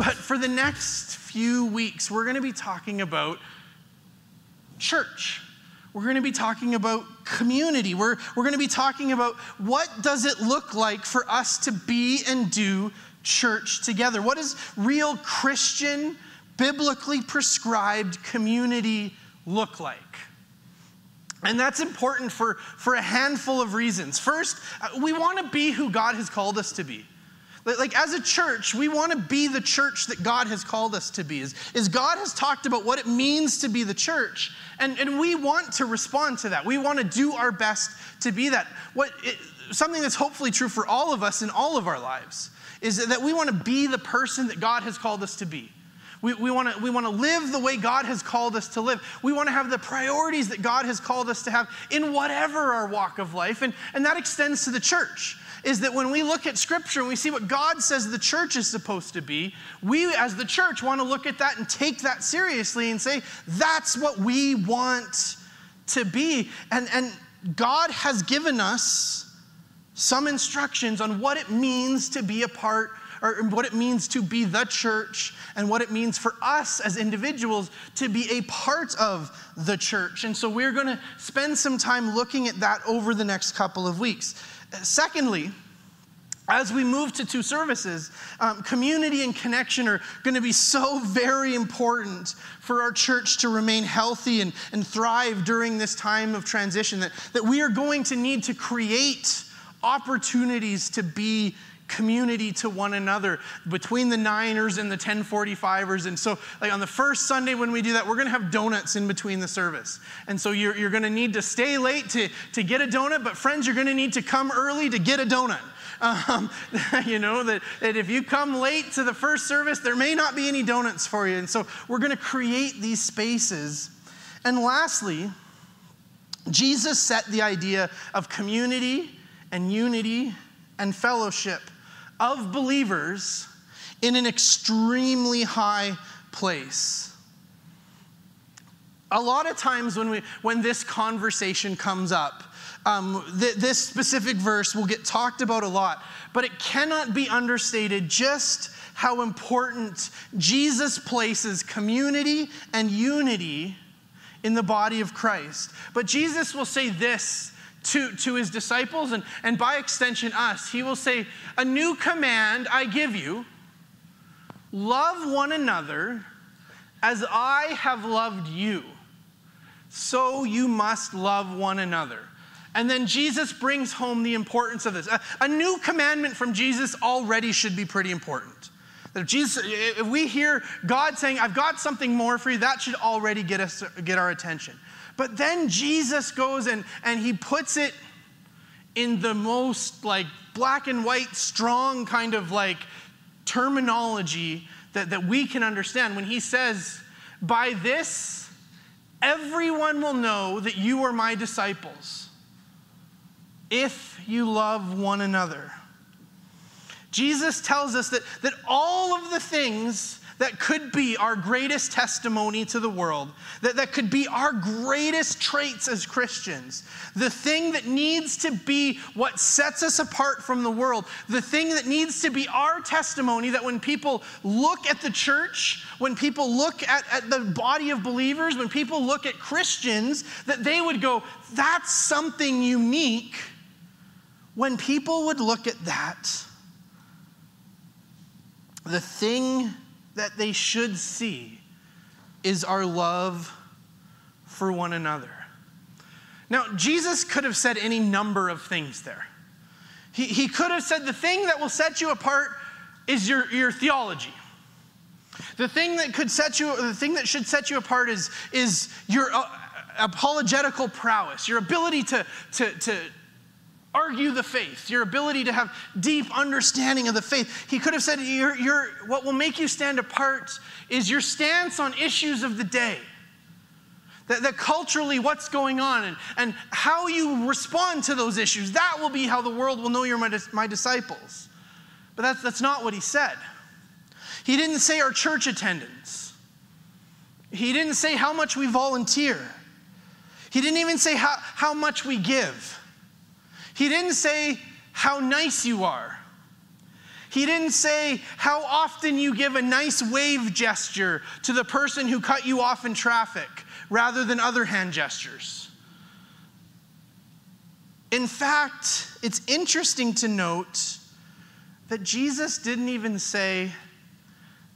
But for the next few weeks, we're going to be talking about church. We're going to be talking about community. We're, we're going to be talking about what does it look like for us to be and do church together? What does real Christian, biblically prescribed community look like? And that's important for, for a handful of reasons. First, uh, we want to be who God has called us to be. Like, as a church, we want to be the church that God has called us to be. Is, is God has talked about what it means to be the church, and, and we want to respond to that. We want to do our best to be that. What, it, something that's hopefully true for all of us in all of our lives is that we want to be the person that God has called us to be. We, we want to we wanna live the way God has called us to live. We want to have the priorities that God has called us to have in whatever our walk of life, and, and that extends to the church is that when we look at Scripture and we see what God says the church is supposed to be, we as the church want to look at that and take that seriously and say, that's what we want to be. And, and God has given us some instructions on what it means to be a part or what it means to be the church and what it means for us as individuals to be a part of the church. And so we're going to spend some time looking at that over the next couple of weeks. Secondly, as we move to two services, um, community and connection are going to be so very important for our church to remain healthy and, and thrive during this time of transition. That, that we are going to need to create opportunities to be community to one another between the Niners and the 1045ers. And so, like on the first Sunday when we do that, we're going to have donuts in between the service. And so, you're, you're going to need to stay late to, to get a donut, but friends, you're going to need to come early to get a donut. Um, you know, that, that if you come late to the first service, there may not be any donuts for you. And so, we're going to create these spaces. And lastly, Jesus set the idea of community and unity and fellowship of believers in an extremely high place. A lot of times when, we, when this conversation comes up, um, th- this specific verse will get talked about a lot, but it cannot be understated just how important Jesus places community and unity in the body of Christ. But Jesus will say this to, to his disciples and, and by extension us. He will say, A new command I give you love one another as I have loved you. So you must love one another. And then Jesus brings home the importance of this. A, a new commandment from Jesus already should be pretty important. If Jesus, if we hear God saying, I've got something more for you, that should already get us get our attention. But then Jesus goes and, and he puts it in the most like black and white, strong kind of like terminology that, that we can understand when he says, By this, everyone will know that you are my disciples if you love one another. Jesus tells us that, that all of the things that could be our greatest testimony to the world, that, that could be our greatest traits as Christians, the thing that needs to be what sets us apart from the world, the thing that needs to be our testimony that when people look at the church, when people look at, at the body of believers, when people look at Christians, that they would go, that's something unique. When people would look at that, the thing that they should see is our love for one another. Now, Jesus could have said any number of things there. He, he could have said, The thing that will set you apart is your, your theology. The thing that could set you, the thing that should set you apart is, is your uh, apologetical prowess, your ability to, to, to argue the faith, your ability to have deep understanding of the faith. He could have said, you're, you're, What will make you stand apart is your stance on issues of the day. That, that culturally, what's going on and, and how you respond to those issues, that will be how the world will know you're my, my disciples. But that's, that's not what he said. He didn't say our church attendance, he didn't say how much we volunteer, he didn't even say how, how much we give. He didn't say how nice you are. He didn't say how often you give a nice wave gesture to the person who cut you off in traffic rather than other hand gestures. In fact, it's interesting to note that Jesus didn't even say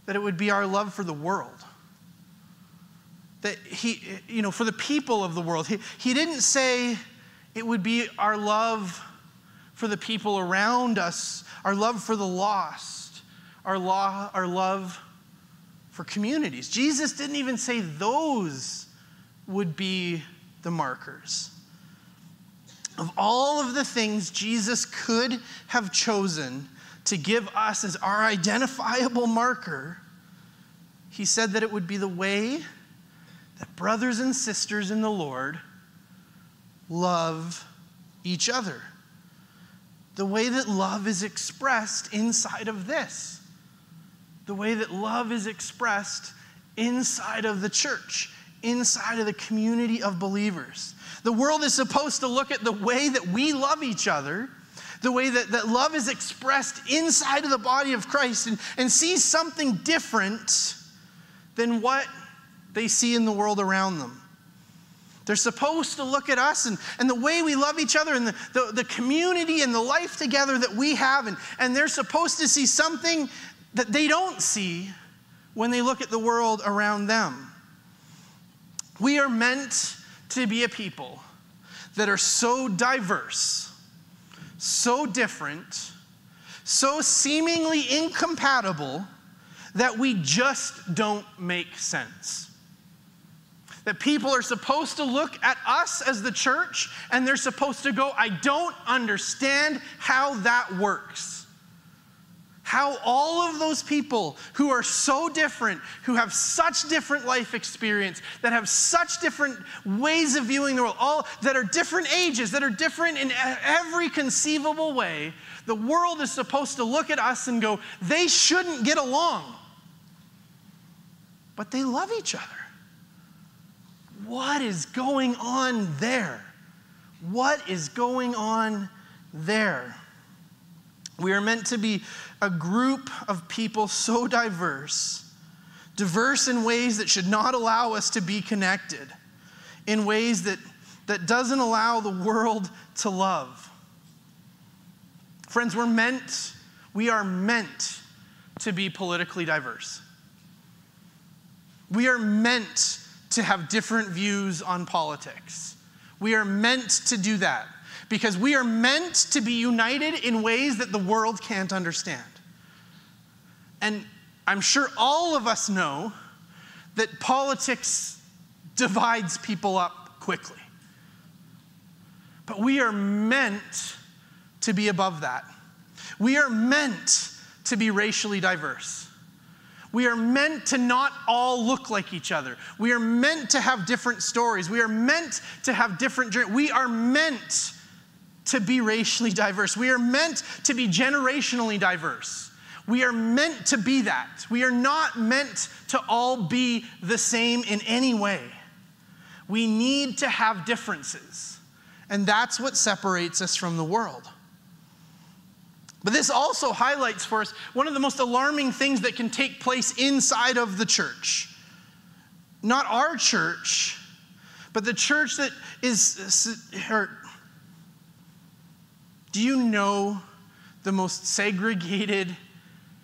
that it would be our love for the world. That he, you know, for the people of the world. He, he didn't say, it would be our love for the people around us, our love for the lost, our, law, our love for communities. Jesus didn't even say those would be the markers. Of all of the things Jesus could have chosen to give us as our identifiable marker, he said that it would be the way that brothers and sisters in the Lord love each other. The way that love is expressed inside of this. The way that love is expressed inside of the church, inside of the community of believers. The world is supposed to look at the way that we love each other, the way that, that love is expressed inside of the body of Christ, and, and see something different than what they see in the world around them. They're supposed to look at us and, and the way we love each other and the, the, the community and the life together that we have. And, and they're supposed to see something that they don't see when they look at the world around them. We are meant to be a people that are so diverse, so different, so seemingly incompatible that we just don't make sense that people are supposed to look at us as the church and they're supposed to go, I don't understand how that works. How all of those people who are so different, who have such different life experience, that have such different ways of viewing the world, all that are different ages, that are different in every conceivable way, the world is supposed to look at us and go, they shouldn't get along. But they love each other. What is going on there? What is going on there? We are meant to be a group of people so diverse, diverse in ways that should not allow us to be connected, in ways that, that doesn't allow the world to love. Friends, we're meant, we are meant to be politically diverse. We are meant to have different views on politics. We are meant to do that because we are meant to be united in ways that the world can't understand. And I'm sure all of us know that politics divides people up quickly. But we are meant to be above that. We are meant to be racially diverse. We are meant to not all look like each other. We are meant to have different stories. We are meant to have different journeys. We are meant to be racially diverse. We are meant to be generationally diverse. We are meant to be that. We are not meant to all be the same in any way. We need to have differences. And that's what separates us from the world. But this also highlights for us one of the most alarming things that can take place inside of the church. Not our church, but the church that is. Or, do you know the most segregated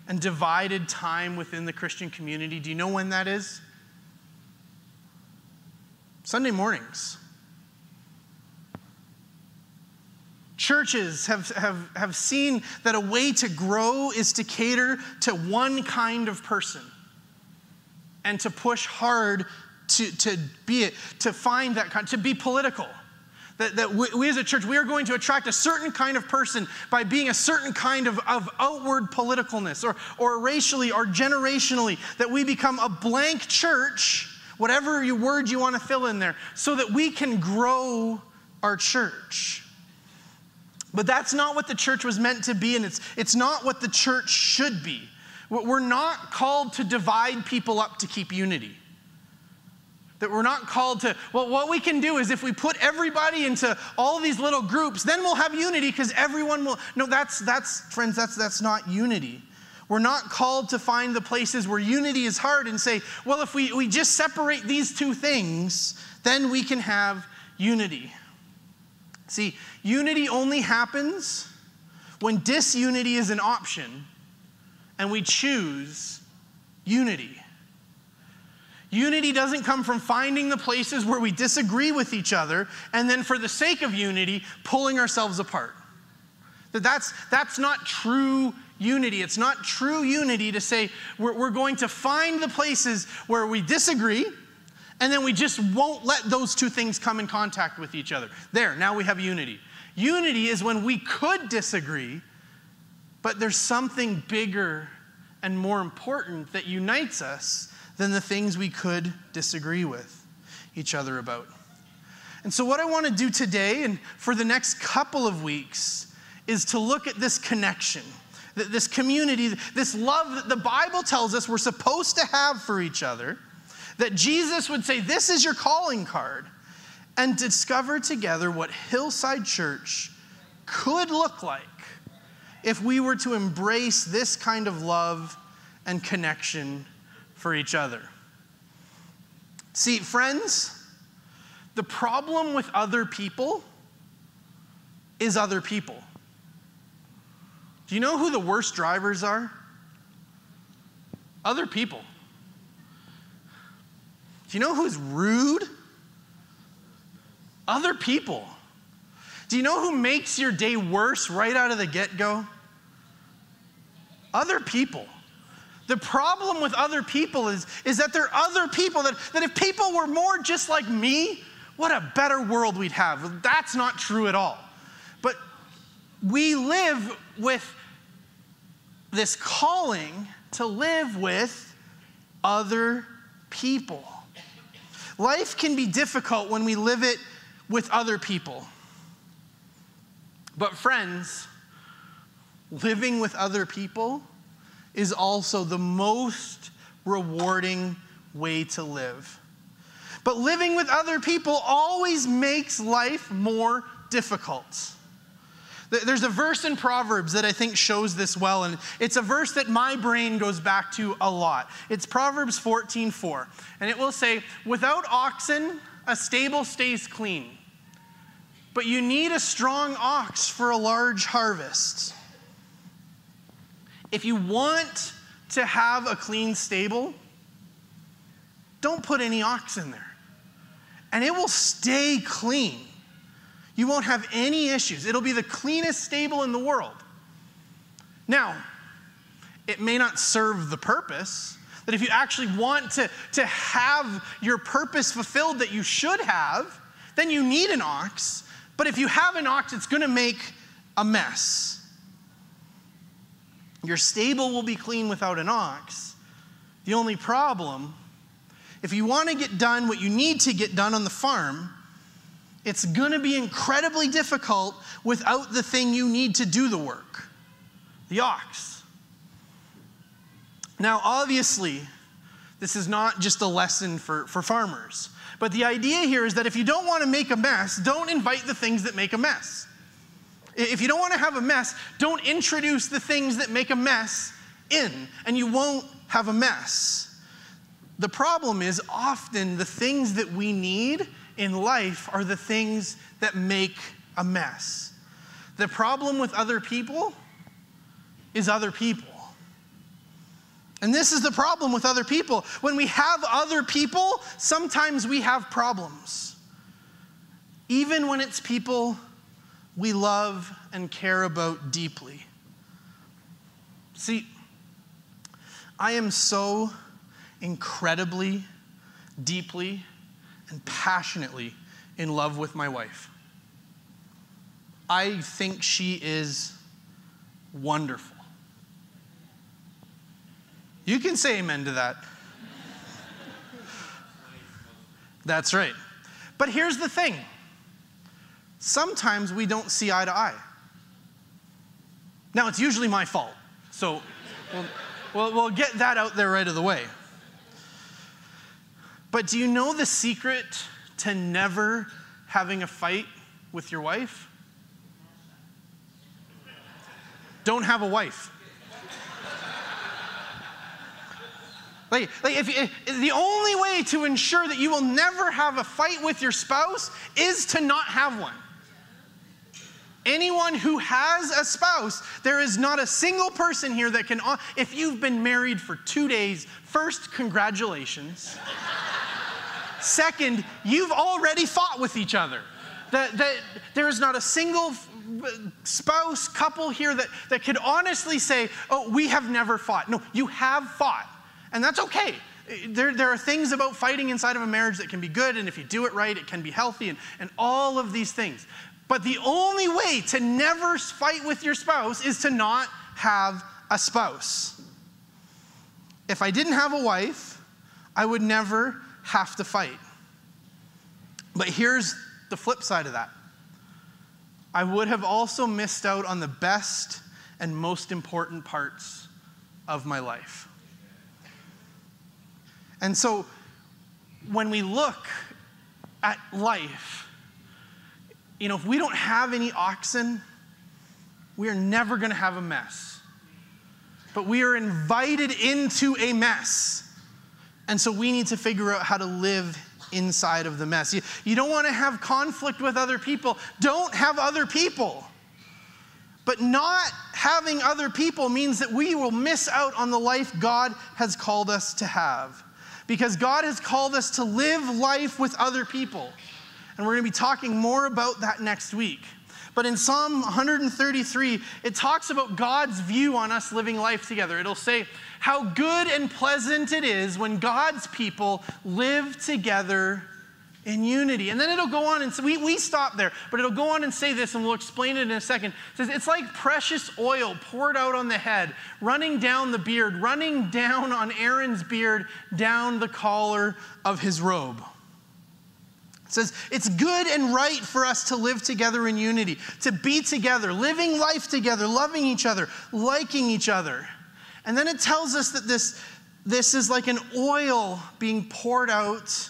and divided time within the Christian community? Do you know when that is? Sunday mornings. Churches have, have, have seen that a way to grow is to cater to one kind of person and to push hard to, to be it, to find that kind, to be political. That, that we, we, as a church, we are going to attract a certain kind of person by being a certain kind of, of outward politicalness or, or racially or generationally, that we become a blank church, whatever word you want to fill in there, so that we can grow our church. But that's not what the church was meant to be, and it's, it's not what the church should be. We're not called to divide people up to keep unity. That we're not called to, well, what we can do is if we put everybody into all these little groups, then we'll have unity because everyone will. No, that's, that's, friends, that's, that's not unity. We're not called to find the places where unity is hard and say, well, if we, we just separate these two things, then we can have unity. See, unity only happens when disunity is an option and we choose unity. Unity doesn't come from finding the places where we disagree with each other and then, for the sake of unity, pulling ourselves apart. That that's, that's not true unity. It's not true unity to say we're, we're going to find the places where we disagree and then we just won't let those two things come in contact with each other. There, now we have unity. Unity is when we could disagree, but there's something bigger and more important that unites us than the things we could disagree with each other about. And so, what I want to do today and for the next couple of weeks is to look at this connection, this community, this love that the Bible tells us we're supposed to have for each other, that Jesus would say, This is your calling card, and discover together what Hillside Church could look like if we were to embrace this kind of love and connection for each other. See, friends, the problem with other people is other people. Do you know who the worst drivers are? Other people. Do you know who's rude? Other people. Do you know who makes your day worse right out of the get go? Other people. The problem with other people is, is that there are other people that, that if people were more just like me, what a better world we'd have. That's not true at all. But we live with this calling to live with other people. Life can be difficult when we live it with other people. But, friends, living with other people is also the most rewarding way to live. But living with other people always makes life more difficult. There's a verse in Proverbs that I think shows this well, and it's a verse that my brain goes back to a lot. It's Proverbs 14:4, and it will say, "Without oxen, a stable stays clean, but you need a strong ox for a large harvest." If you want to have a clean stable, don't put any ox in there. And it will stay clean. You won't have any issues. It'll be the cleanest stable in the world. Now, it may not serve the purpose that if you actually want to, to have your purpose fulfilled that you should have, then you need an ox. But if you have an ox, it's going to make a mess. Your stable will be clean without an ox. The only problem, if you want to get done what you need to get done on the farm, it's going to be incredibly difficult without the thing you need to do the work the ox. Now, obviously, this is not just a lesson for, for farmers. But the idea here is that if you don't want to make a mess, don't invite the things that make a mess. If you don't want to have a mess, don't introduce the things that make a mess in, and you won't have a mess. The problem is often the things that we need in life are the things that make a mess. The problem with other people is other people. And this is the problem with other people. When we have other people, sometimes we have problems. Even when it's people we love and care about deeply. See, I am so incredibly, deeply, and passionately in love with my wife. I think she is wonderful. You can say amen to that. That's right. But here's the thing sometimes we don't see eye to eye. Now, it's usually my fault. So we'll, we'll, we'll get that out there right of the way. But do you know the secret to never having a fight with your wife? Don't have a wife. Like, like if, if, the only way to ensure that you will never have a fight with your spouse is to not have one. Anyone who has a spouse, there is not a single person here that can, if you've been married for two days, first, congratulations. Second, you've already fought with each other. That, that there is not a single uh, spouse, couple here that, that could honestly say, oh, we have never fought. No, you have fought. And that's okay. There, there are things about fighting inside of a marriage that can be good, and if you do it right, it can be healthy, and, and all of these things. But the only way to never fight with your spouse is to not have a spouse. If I didn't have a wife, I would never have to fight. But here's the flip side of that I would have also missed out on the best and most important parts of my life. And so when we look at life, you know, if we don't have any oxen, we are never going to have a mess. But we are invited into a mess. And so we need to figure out how to live inside of the mess. You, you don't want to have conflict with other people, don't have other people. But not having other people means that we will miss out on the life God has called us to have because God has called us to live life with other people. And we're going to be talking more about that next week. But in Psalm 133, it talks about God's view on us living life together. It'll say, How good and pleasant it is when God's people live together in unity. And then it'll go on and so we, we stop there, but it'll go on and say this, and we'll explain it in a second. It says, It's like precious oil poured out on the head, running down the beard, running down on Aaron's beard, down the collar of his robe. It says, It's good and right for us to live together in unity, to be together, living life together, loving each other, liking each other. And then it tells us that this, this is like an oil being poured out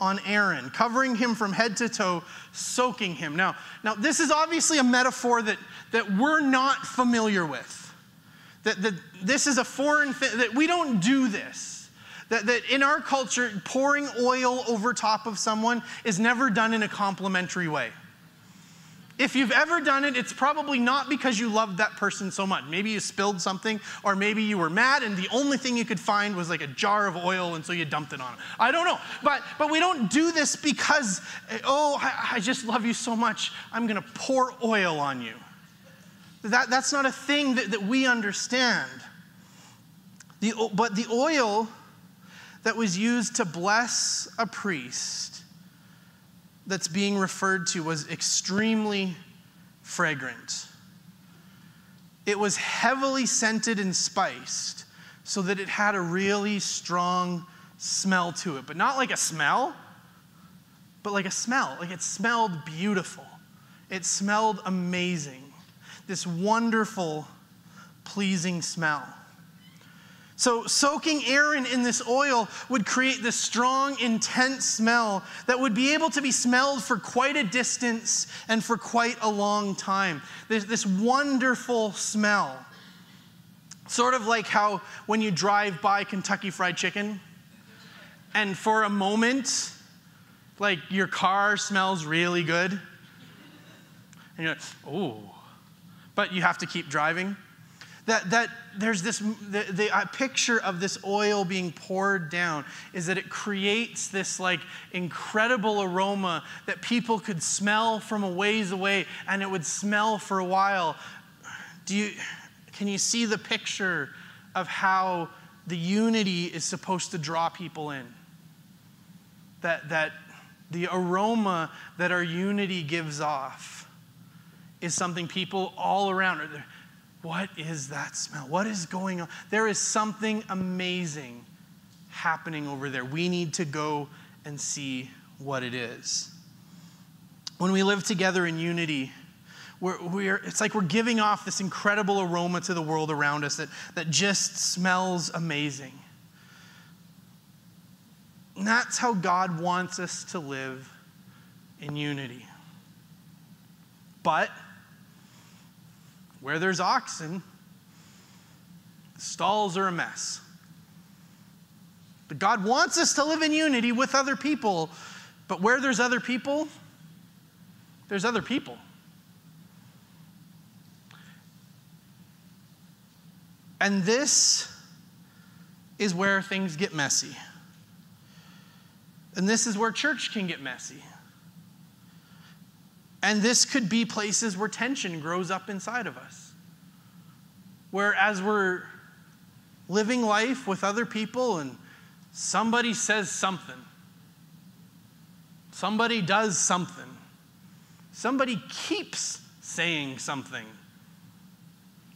on Aaron, covering him from head to toe, soaking him. Now, now this is obviously a metaphor that, that we're not familiar with. That, that this is a foreign thing, that we don't do this. That, that in our culture, pouring oil over top of someone is never done in a complimentary way. If you've ever done it, it's probably not because you loved that person so much. Maybe you spilled something, or maybe you were mad and the only thing you could find was like a jar of oil, and so you dumped it on him. I don't know. But, but we don't do this because, oh, I, I just love you so much, I'm going to pour oil on you. That, that's not a thing that, that we understand. The, but the oil that was used to bless a priest that's being referred to was extremely fragrant. It was heavily scented and spiced so that it had a really strong smell to it, but not like a smell, but like a smell. Like it smelled beautiful. It smelled amazing. This wonderful, pleasing smell. So, soaking Aaron in this oil would create this strong, intense smell that would be able to be smelled for quite a distance and for quite a long time. This, this wonderful smell. Sort of like how when you drive by Kentucky Fried Chicken, and for a moment, like your car smells really good, and you're like, oh, but you have to keep driving that, that there's this the, the uh, picture of this oil being poured down is that it creates this like incredible aroma that people could smell from a ways away and it would smell for a while do you can you see the picture of how the unity is supposed to draw people in that that the aroma that our unity gives off is something people all around are. What is that smell? What is going on? There is something amazing happening over there. We need to go and see what it is. When we live together in unity, we're, we're, it's like we're giving off this incredible aroma to the world around us that, that just smells amazing. And that's how God wants us to live in unity. But where there's oxen, the stalls are a mess. But God wants us to live in unity with other people. But where there's other people, there's other people. And this is where things get messy. And this is where church can get messy. And this could be places where tension grows up inside of us. Where as we're living life with other people and somebody says something, somebody does something, somebody keeps saying something,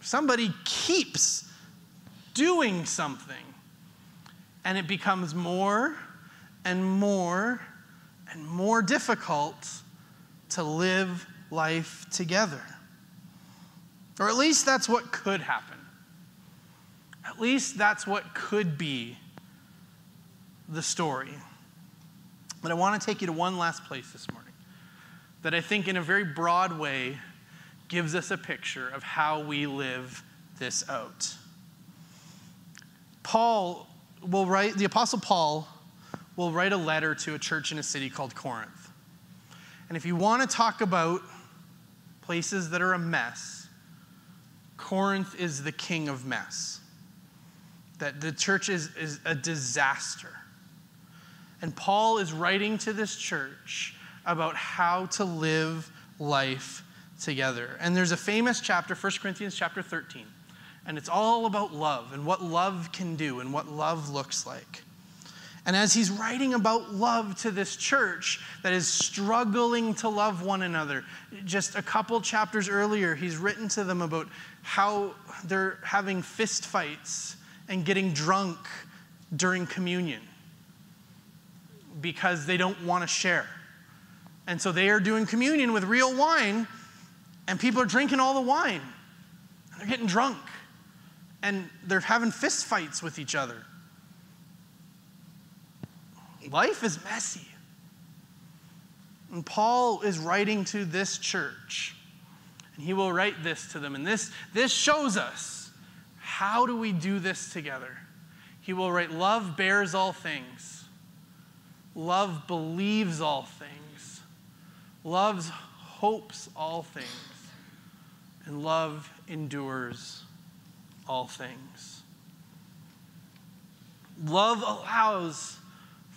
somebody keeps doing something, and it becomes more and more and more difficult to live life together. Or at least that's what could happen. At least that's what could be the story. But I want to take you to one last place this morning that I think, in a very broad way, gives us a picture of how we live this out. Paul will write, the Apostle Paul will write a letter to a church in a city called Corinth. And if you want to talk about places that are a mess, Corinth is the king of mess. That the church is, is a disaster. And Paul is writing to this church about how to live life together. And there's a famous chapter, 1 Corinthians chapter 13, and it's all about love and what love can do and what love looks like. And as he's writing about love to this church that is struggling to love one another, just a couple chapters earlier, he's written to them about how they're having fist fights and getting drunk during communion because they don't want to share. And so they are doing communion with real wine, and people are drinking all the wine. They're getting drunk, and they're having fist fights with each other. Life is messy. And Paul is writing to this church, and he will write this to them. And this, this shows us how do we do this together. He will write, Love bears all things, love believes all things, love hopes all things, and love endures all things. Love allows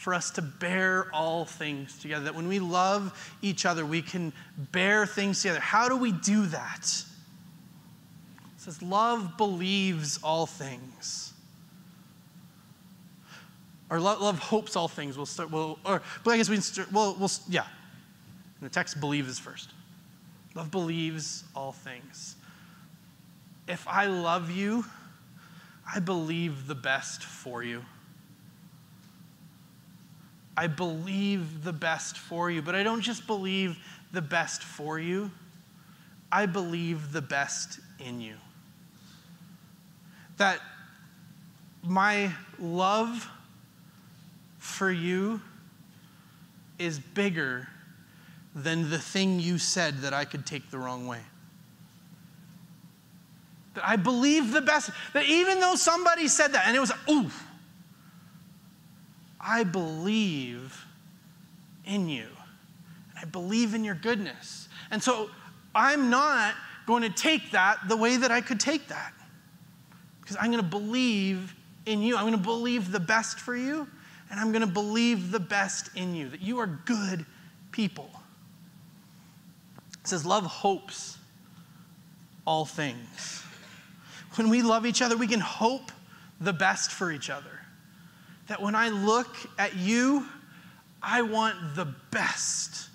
for us to bear all things together. That when we love each other, we can bear things together. How do we do that? It says, Love believes all things. Or love, love hopes all things. We'll start, we'll, or, but I guess we can start, well, we'll, yeah. And the text believes is first. Love believes all things. If I love you, I believe the best for you. I believe the best for you, but I don't just believe the best for you, I believe the best in you. That my love for you is bigger than the thing you said that I could take the wrong way. That I believe the best, that even though somebody said that and it was, ooh, I believe in you. And I believe in your goodness. And so I'm not going to take that the way that I could take that. Because I'm going to believe in you. I'm going to believe the best for you. And I'm going to believe the best in you, that you are good people. It says, Love hopes all things. When we love each other, we can hope the best for each other that when I look at you, I want the best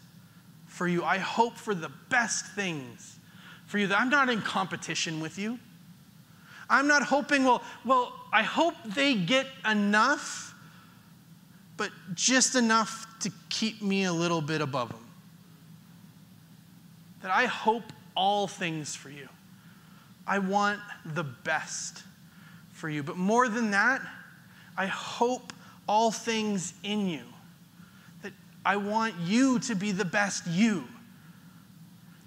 for you. I hope for the best things for you that I'm not in competition with you. I'm not hoping, well, well, I hope they get enough, but just enough to keep me a little bit above them. That I hope all things for you. I want the best for you. But more than that, I hope all things in you. That I want you to be the best you.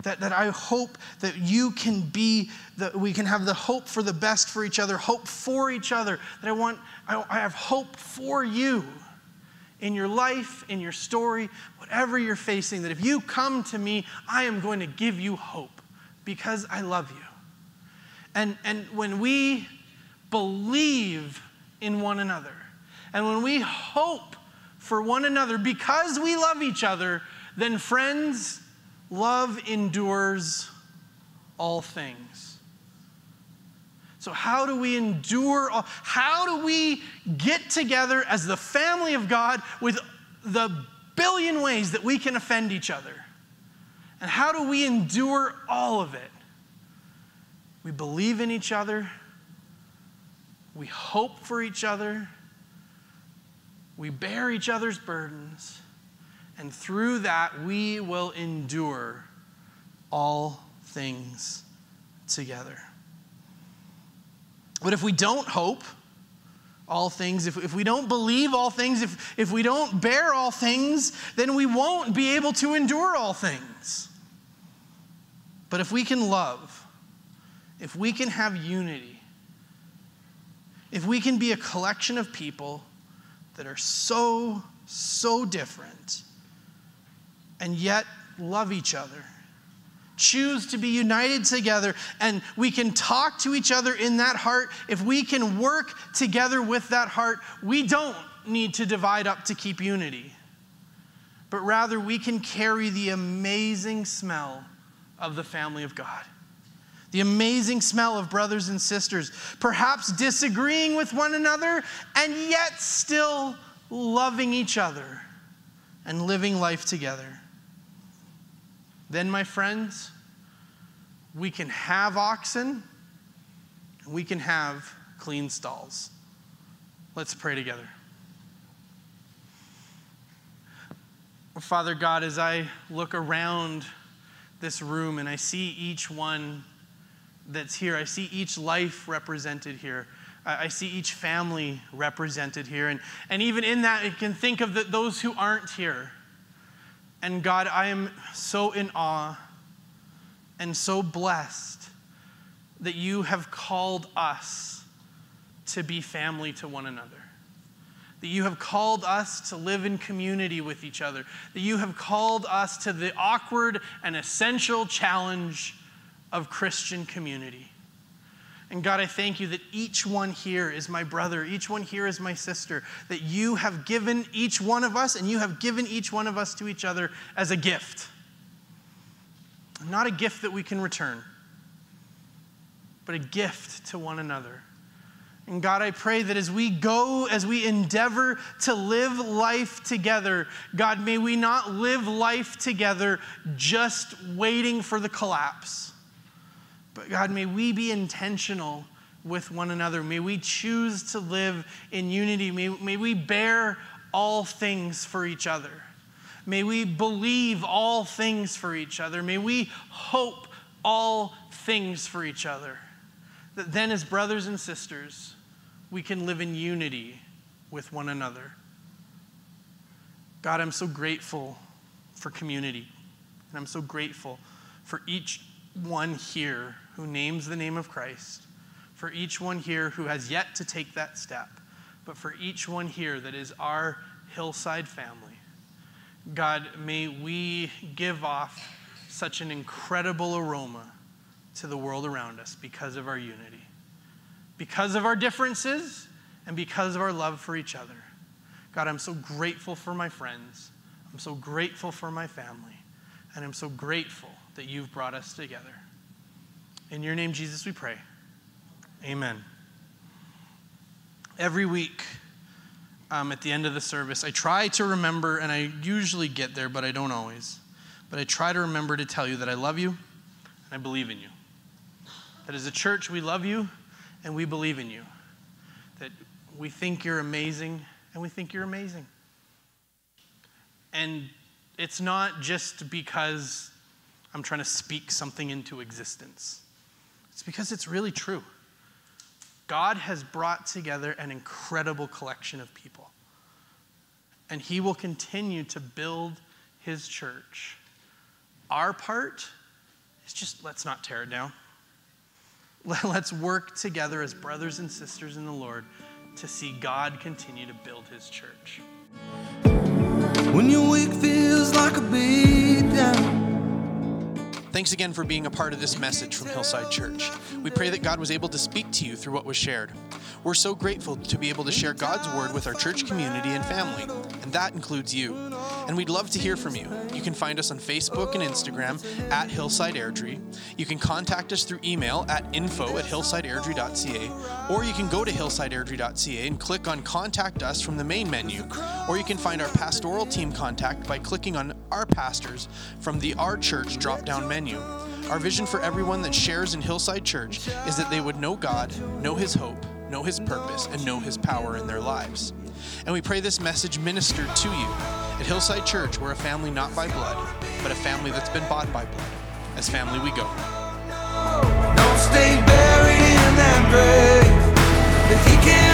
That, that I hope that you can be, that we can have the hope for the best for each other, hope for each other. That I want, I, I have hope for you in your life, in your story, whatever you're facing. That if you come to me, I am going to give you hope because I love you. And, and when we believe in one another, and when we hope for one another because we love each other, then, friends, love endures all things. So, how do we endure? All, how do we get together as the family of God with the billion ways that we can offend each other? And how do we endure all of it? We believe in each other, we hope for each other, we bear each other's burdens, and through that we will endure all things together. But if we don't hope all things, if, if we don't believe all things, if, if we don't bear all things, then we won't be able to endure all things. But if we can love, if we can have unity, if we can be a collection of people that are so, so different and yet love each other, choose to be united together, and we can talk to each other in that heart, if we can work together with that heart, we don't need to divide up to keep unity, but rather we can carry the amazing smell of the family of God the amazing smell of brothers and sisters, perhaps disagreeing with one another and yet still loving each other and living life together. Then, my friends, we can have oxen, and we can have clean stalls. Let's pray together. Father God, as I look around this room and I see each one that's here. I see each life represented here. I, see each family represented here. And, and even in that, I can think of the, those who aren't here. And God, I am so in awe and so blessed that you have called us to be family to one another. That you have called us to live in community with each other. That you have called us to the awkward and essential challenge of Christian community. And God, I thank you that each one here is my brother, each one here is my sister, that you have given each one of us and you have given each one of us to each other as a gift. Not a gift that we can return, but a gift to one another. And God, I pray that as we go, as we endeavor to live life together, God, may we not live life together just waiting for the collapse but God, may we be intentional with one another. May we choose to live in unity. May, may we bear all things for each other. May we believe all things for each other. May we hope all things for each other. That then, as brothers and sisters, we can live in unity with one another. God, I'm so grateful for community. And I'm so grateful for each one here who names the name of Christ, for each one here who has yet to take that step, but for each one here that is our hillside family. God, may we give off such an incredible aroma to the world around us because of our unity, because of our differences, and because of our love for each other. God, I'm so grateful for my friends. I'm so grateful for my family. And I'm so grateful that you've brought us together. In your name, Jesus, we pray. Amen. Every week um, at the end of the service, I try to remember, and I usually get there, but I don't always. But I try to remember to tell you that I love you, and I believe in you. That as a church, we love you and we believe in you. That we think you're amazing and we think you're amazing. And it's not just because I'm trying to speak something into existence, it's because it's really true. God has brought together an incredible collection of people. And He will continue to build His church. Our part is just let's not tear it down. Let's work together as brothers and sisters in the Lord to see God continue to build His church. When your week feels like a beat down. Thanks again for being a part of this message from Hillside Church. We pray that God was able to speak to you through what was shared. We're so grateful to be able to share God's word with our church community and family, and that includes you. And we'd love to hear from you. You can find us on Facebook and Instagram at Hillside Airdrie. You can contact us through email at info at hillsideairdrie.ca, or you can go to hillsideairdrie.ca and click on Contact Us from the main menu, or you can find our pastoral team contact by clicking on Our Pastors from the Our Church drop down menu. Our vision for everyone that shares in Hillside Church is that they would know God, know His hope, know His purpose, and know His power in their lives. And we pray this message ministered to you. At Hillside Church, we're a family not by blood, but a family that's been bought by blood. As family, we go. Don't stay buried in that grave. If he can